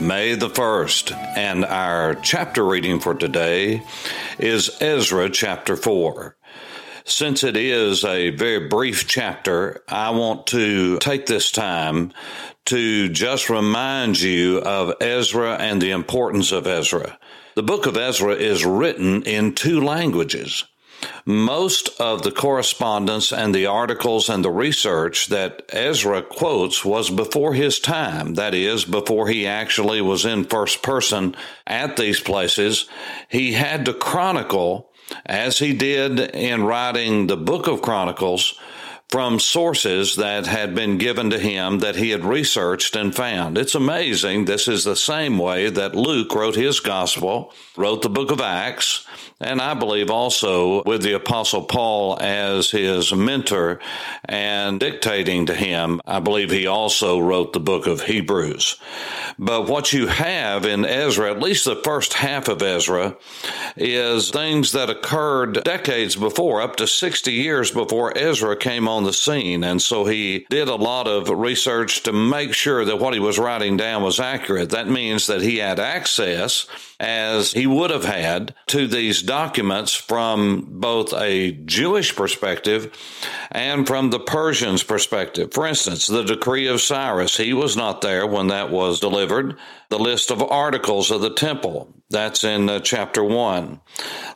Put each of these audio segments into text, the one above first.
May the 1st, and our chapter reading for today is Ezra chapter 4. Since it is a very brief chapter, I want to take this time to just remind you of Ezra and the importance of Ezra. The book of Ezra is written in two languages. Most of the correspondence and the articles and the research that Ezra quotes was before his time. That is, before he actually was in first person at these places. He had to chronicle, as he did in writing the book of Chronicles, from sources that had been given to him that he had researched and found. It's amazing. This is the same way that Luke wrote his gospel, wrote the book of Acts, and I believe also with the apostle Paul as his mentor and dictating to him, I believe he also wrote the book of Hebrews. But what you have in Ezra, at least the first half of Ezra, is things that occurred decades before, up to 60 years before Ezra came on the scene. And so he did a lot of research to make sure that what he was writing down was accurate. That means that he had access, as he would have had, to these documents from both a Jewish perspective and from the Persians' perspective. For instance, the decree of Cyrus, he was not there when that was delivered. The list of articles of the temple, that's in uh, chapter 1.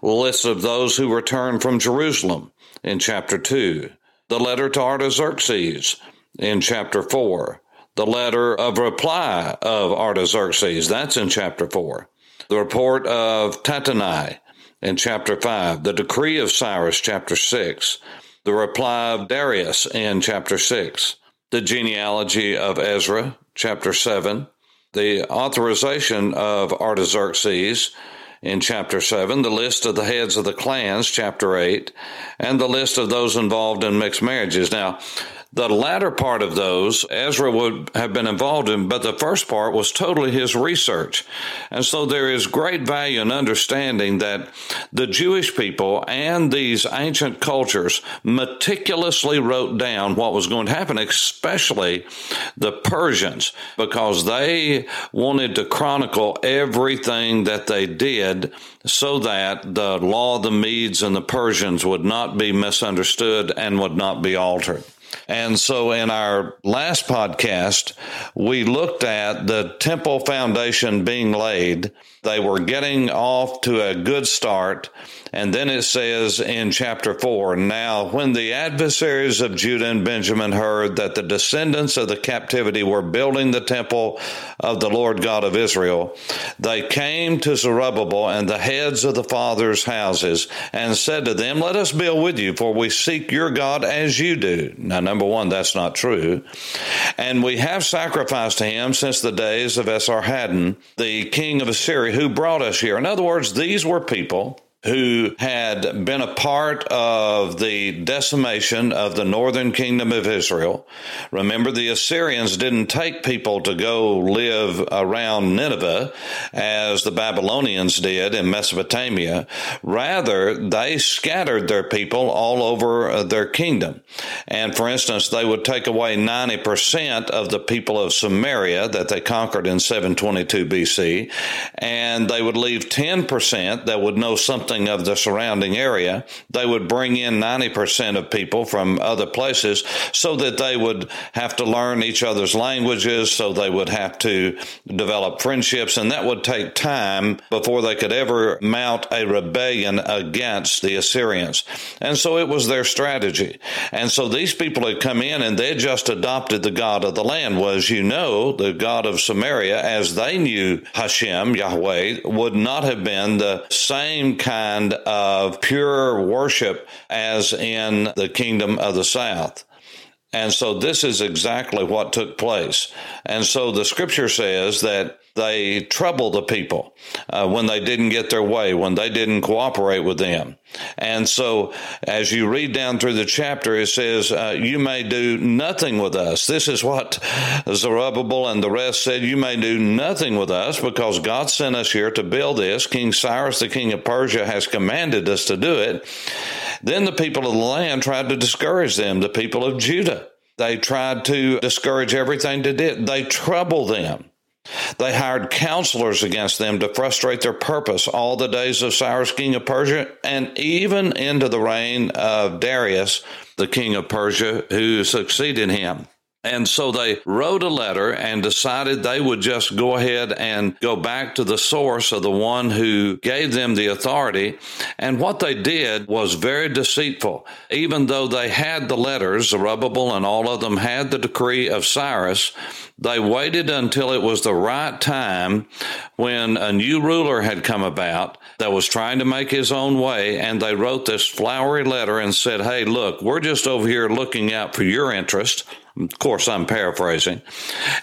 The list of those who returned from Jerusalem in chapter 2 the letter to Artaxerxes in chapter 4, the letter of reply of Artaxerxes, that's in chapter 4, the report of Tattenai in chapter 5, the decree of Cyrus, chapter 6, the reply of Darius in chapter 6, the genealogy of Ezra, chapter 7, the authorization of Artaxerxes, in chapter 7, the list of the heads of the clans, chapter 8, and the list of those involved in mixed marriages. Now, the latter part of those, Ezra would have been involved in, but the first part was totally his research. And so there is great value in understanding that the Jewish people and these ancient cultures meticulously wrote down what was going to happen, especially the Persians, because they wanted to chronicle everything that they did so that the law of the Medes and the Persians would not be misunderstood and would not be altered. And so in our last podcast, we looked at the temple foundation being laid. They were getting off to a good start and then it says in chapter 4 Now, when the adversaries of Judah and Benjamin heard that the descendants of the captivity were building the temple of the Lord God of Israel, they came to Zerubbabel and the heads of the fathers' houses and said to them, Let us build with you, for we seek your God as you do. Now, number one, that's not true. And we have sacrificed to him since the days of Esarhaddon, the king of Assyria, who brought us here. In other words, these were people who had been a part of the decimation of the northern kingdom of Israel. Remember, the Assyrians didn't take people to go live around Nineveh as the Babylonians did in Mesopotamia. Rather, they scattered their people all over their kingdom. And for instance, they would take away 90% of the people of Samaria that they conquered in 722 BC, and they would leave 10% that would know something something of the surrounding area, they would bring in 90% of people from other places so that they would have to learn each other's languages, so they would have to develop friendships, and that would take time before they could ever mount a rebellion against the Assyrians. And so it was their strategy. And so these people had come in and they just adopted the God of the land. Was, you know, the God of Samaria, as they knew Hashem, Yahweh, would not have been the same kind kind of pure worship as in the kingdom of the south. And so this is exactly what took place. And so the scripture says that They trouble the people uh, when they didn't get their way, when they didn't cooperate with them. And so, as you read down through the chapter, it says, uh, You may do nothing with us. This is what Zerubbabel and the rest said. You may do nothing with us because God sent us here to build this. King Cyrus, the king of Persia, has commanded us to do it. Then the people of the land tried to discourage them, the people of Judah. They tried to discourage everything they did. They troubled them. They hired counselors against them to frustrate their purpose all the days of Cyrus, king of Persia, and even into the reign of Darius, the king of Persia, who succeeded him. And so they wrote a letter and decided they would just go ahead and go back to the source of the one who gave them the authority. And what they did was very deceitful. Even though they had the letters, Zerubbabel and all of them had the decree of Cyrus, they waited until it was the right time when a new ruler had come about that was trying to make his own way. And they wrote this flowery letter and said, Hey, look, we're just over here looking out for your interest. Of course, I'm paraphrasing.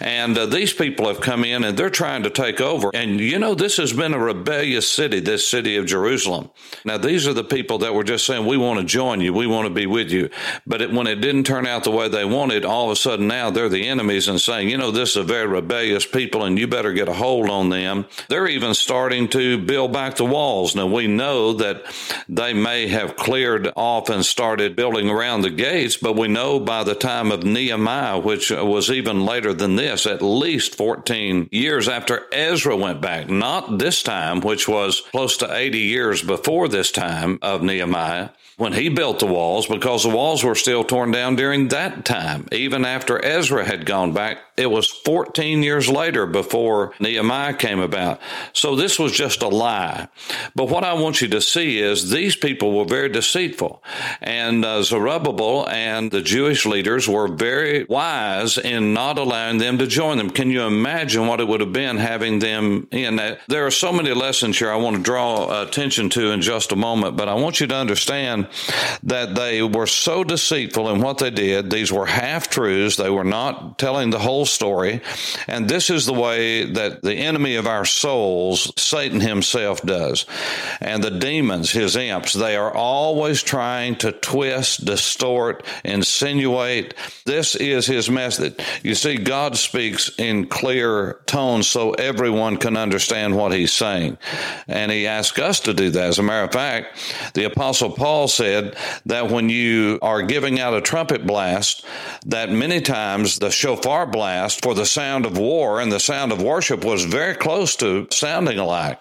And uh, these people have come in and they're trying to take over. And you know, this has been a rebellious city, this city of Jerusalem. Now, these are the people that were just saying, we want to join you, we want to be with you. But it, when it didn't turn out the way they wanted, all of a sudden now they're the enemies and saying, you know, this is a very rebellious people and you better get a hold on them. They're even starting to build back the walls. Now, we know that they may have cleared off and started building around the gates, but we know by the time of Nehemiah, Nehemiah, which was even later than this, at least 14 years after Ezra went back. Not this time, which was close to 80 years before this time of Nehemiah when he built the walls because the walls were still torn down during that time. Even after Ezra had gone back, it was 14 years later before Nehemiah came about. So this was just a lie. But what I want you to see is these people were very deceitful. And uh, Zerubbabel and the Jewish leaders were very wise in not allowing them to join them. Can you imagine what it would have been having them in? There are so many lessons here I want to draw attention to in just a moment, but I want you to understand that they were so deceitful in what they did. These were half truths. They were not telling the whole story. And this is the way that the enemy of our souls, Satan himself, does. And the demons, his imps, they are always trying to twist, distort, insinuate. This is his method. You see, God speaks in clear tones so everyone can understand what he's saying. And he asks us to do that. As a matter of fact, the Apostle Paul said that when you are giving out a trumpet blast, that many times the shofar blast for the sound of war and the sound of worship was very close to sounding alike.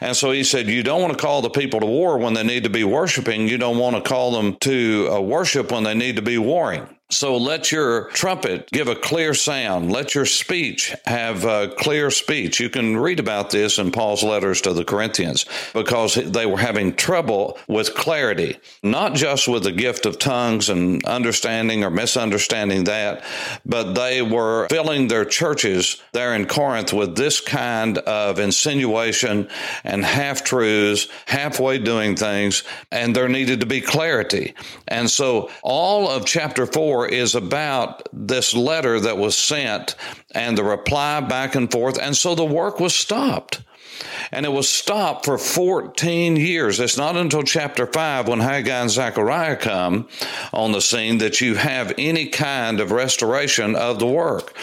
And so he said, you don't want to call the people to war when they need to be worshiping. You don't want to call them to uh, worship when they need to be warring. So let your trumpet give a clear sound. Let your speech have a clear speech. You can read about this in Paul's letters to the Corinthians because they were having trouble with clarity, not just with the gift of tongues and understanding or misunderstanding that, but they were filling their churches there in Corinth with this kind of insinuation and half truths, halfway doing things, and there needed to be clarity. And so all of chapter four is about this letter that was sent and the reply back and forth. And so the work was stopped. And it was stopped for 14 years. It's not until chapter 5 when Haggai and Zechariah come on the scene that you have any kind of restoration of the work.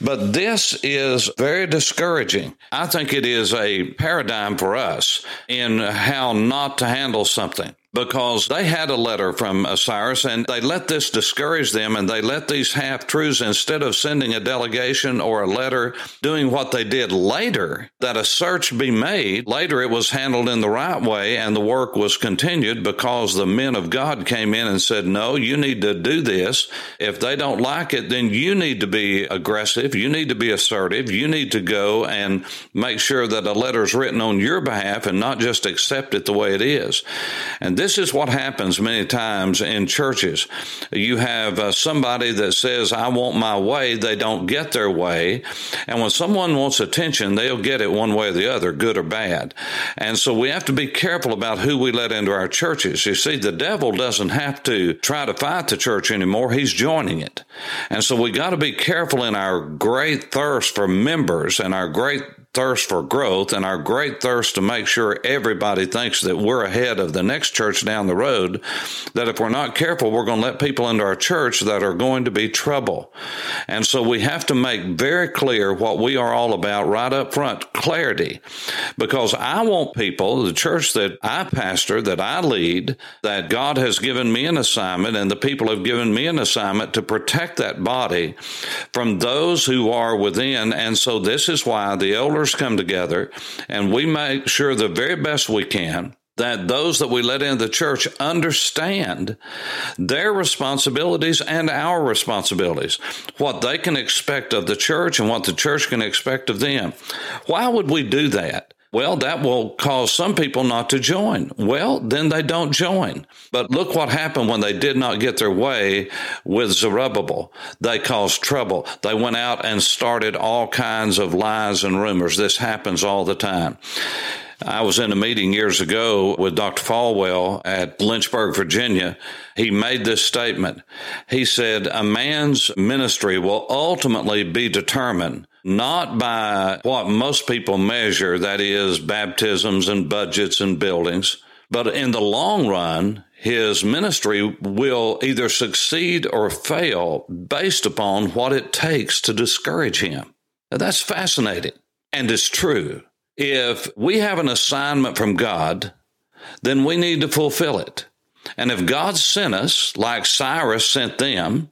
But this is very discouraging. I think it is a paradigm for us in how not to handle something because they had a letter from Cyrus and they let this discourage them and they let these half truths, instead of sending a delegation or a letter, doing what they did later, that a search be made. Later, it was handled in the right way and the work was continued because the men of God came in and said, No, you need to do this. If they don't like it, then you need to be aggressive. You need to be assertive. You need to go and make sure that a letter is written on your behalf and not just accept it the way it is. And this is what happens many times in churches. You have uh, somebody that says, I want my way. They don't get their way. And when someone wants attention, they'll get it one way or the other, good or bad. And so we have to be careful about who we let into our churches. You see, the devil doesn't have to try to fight the church anymore. He's joining it. And so we got to be careful in our great thirst for members and our great thirst for growth and our great thirst to make sure everybody thinks that we're ahead of the next church down the road, that if we're not careful, we're going to let people into our church that are going to be trouble. And so we have to make very clear what we are all about right up front clarity. Because I want people, the church that I pastor, that I lead, that God has given me an assignment and the people have given me an assignment to protect that body from those who are within. And so this is why the come together and we make sure the very best we can that those that we let into the church understand their responsibilities and our responsibilities, what they can expect of the church and what the church can expect of them. Why would we do that? Well, that will cause some people not to join. Well, then they don't join. But look what happened when they did not get their way with Zerubbabel. They caused trouble. They went out and started all kinds of lies and rumors. This happens all the time. I was in a meeting years ago with Dr. Falwell at Lynchburg, Virginia. He made this statement. He said, A man's ministry will ultimately be determined not by what most people measure, that is, baptisms and budgets and buildings, but in the long run, his ministry will either succeed or fail based upon what it takes to discourage him. Now, that's fascinating and it's true. If we have an assignment from God, then we need to fulfill it. And if God sent us, like Cyrus sent them,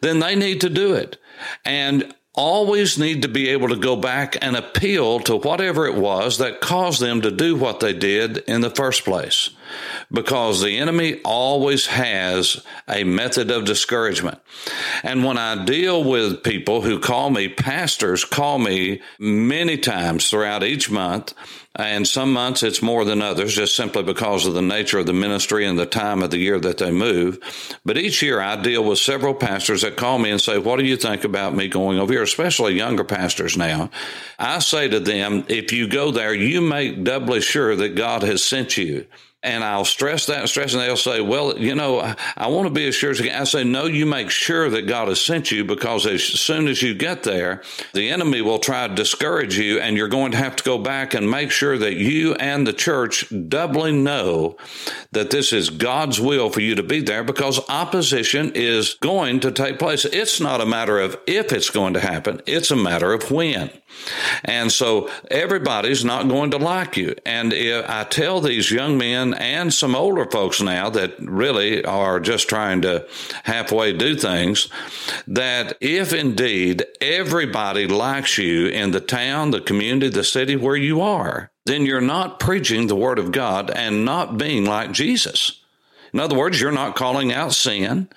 then they need to do it. And always need to be able to go back and appeal to whatever it was that caused them to do what they did in the first place. Because the enemy always has a method of discouragement. And when I deal with people who call me pastors, call me many times throughout each month, and some months it's more than others, just simply because of the nature of the ministry and the time of the year that they move. But each year I deal with several pastors that call me and say, What do you think about me going over here? Especially younger pastors now. I say to them, If you go there, you make doubly sure that God has sent you and I'll stress that and stress, and they'll say, "Well, you know, I, I want to be as sure as I say, no, you make sure that God has sent you because as soon as you get there, the enemy will try to discourage you, and you're going to have to go back and make sure that you and the church doubly know that this is God's will for you to be there because opposition is going to take place. It's not a matter of if it's going to happen; it's a matter of when." And so everybody's not going to like you. And if I tell these young men and some older folks now that really are just trying to halfway do things that if indeed everybody likes you in the town, the community, the city where you are, then you're not preaching the word of God and not being like Jesus. In other words, you're not calling out sin.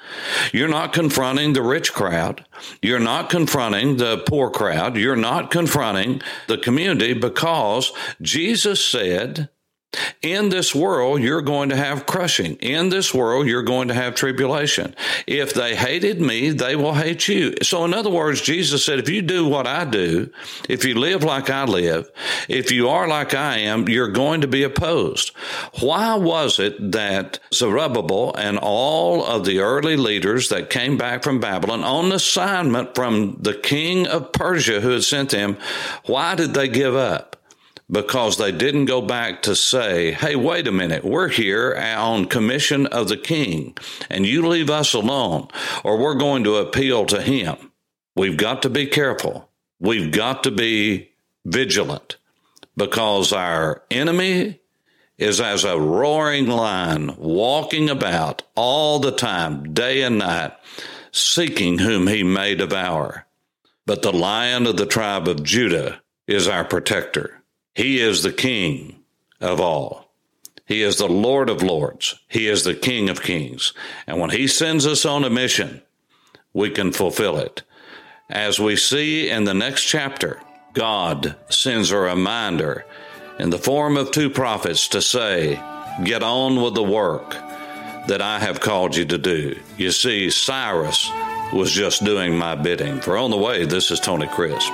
You're not confronting the rich crowd. You're not confronting the poor crowd. You're not confronting the community because Jesus said, in this world, you're going to have crushing. In this world, you're going to have tribulation. If they hated me, they will hate you. So, in other words, Jesus said, if you do what I do, if you live like I live, if you are like I am, you're going to be opposed. Why was it that Zerubbabel and all of the early leaders that came back from Babylon on assignment from the king of Persia who had sent them, why did they give up? Because they didn't go back to say, hey, wait a minute, we're here on commission of the king and you leave us alone or we're going to appeal to him. We've got to be careful. We've got to be vigilant because our enemy is as a roaring lion walking about all the time, day and night, seeking whom he may devour. But the lion of the tribe of Judah is our protector. He is the King of all. He is the Lord of lords. He is the King of kings. And when He sends us on a mission, we can fulfill it. As we see in the next chapter, God sends a reminder in the form of two prophets to say, Get on with the work that I have called you to do. You see, Cyrus was just doing my bidding. For on the way, this is Tony Crisp.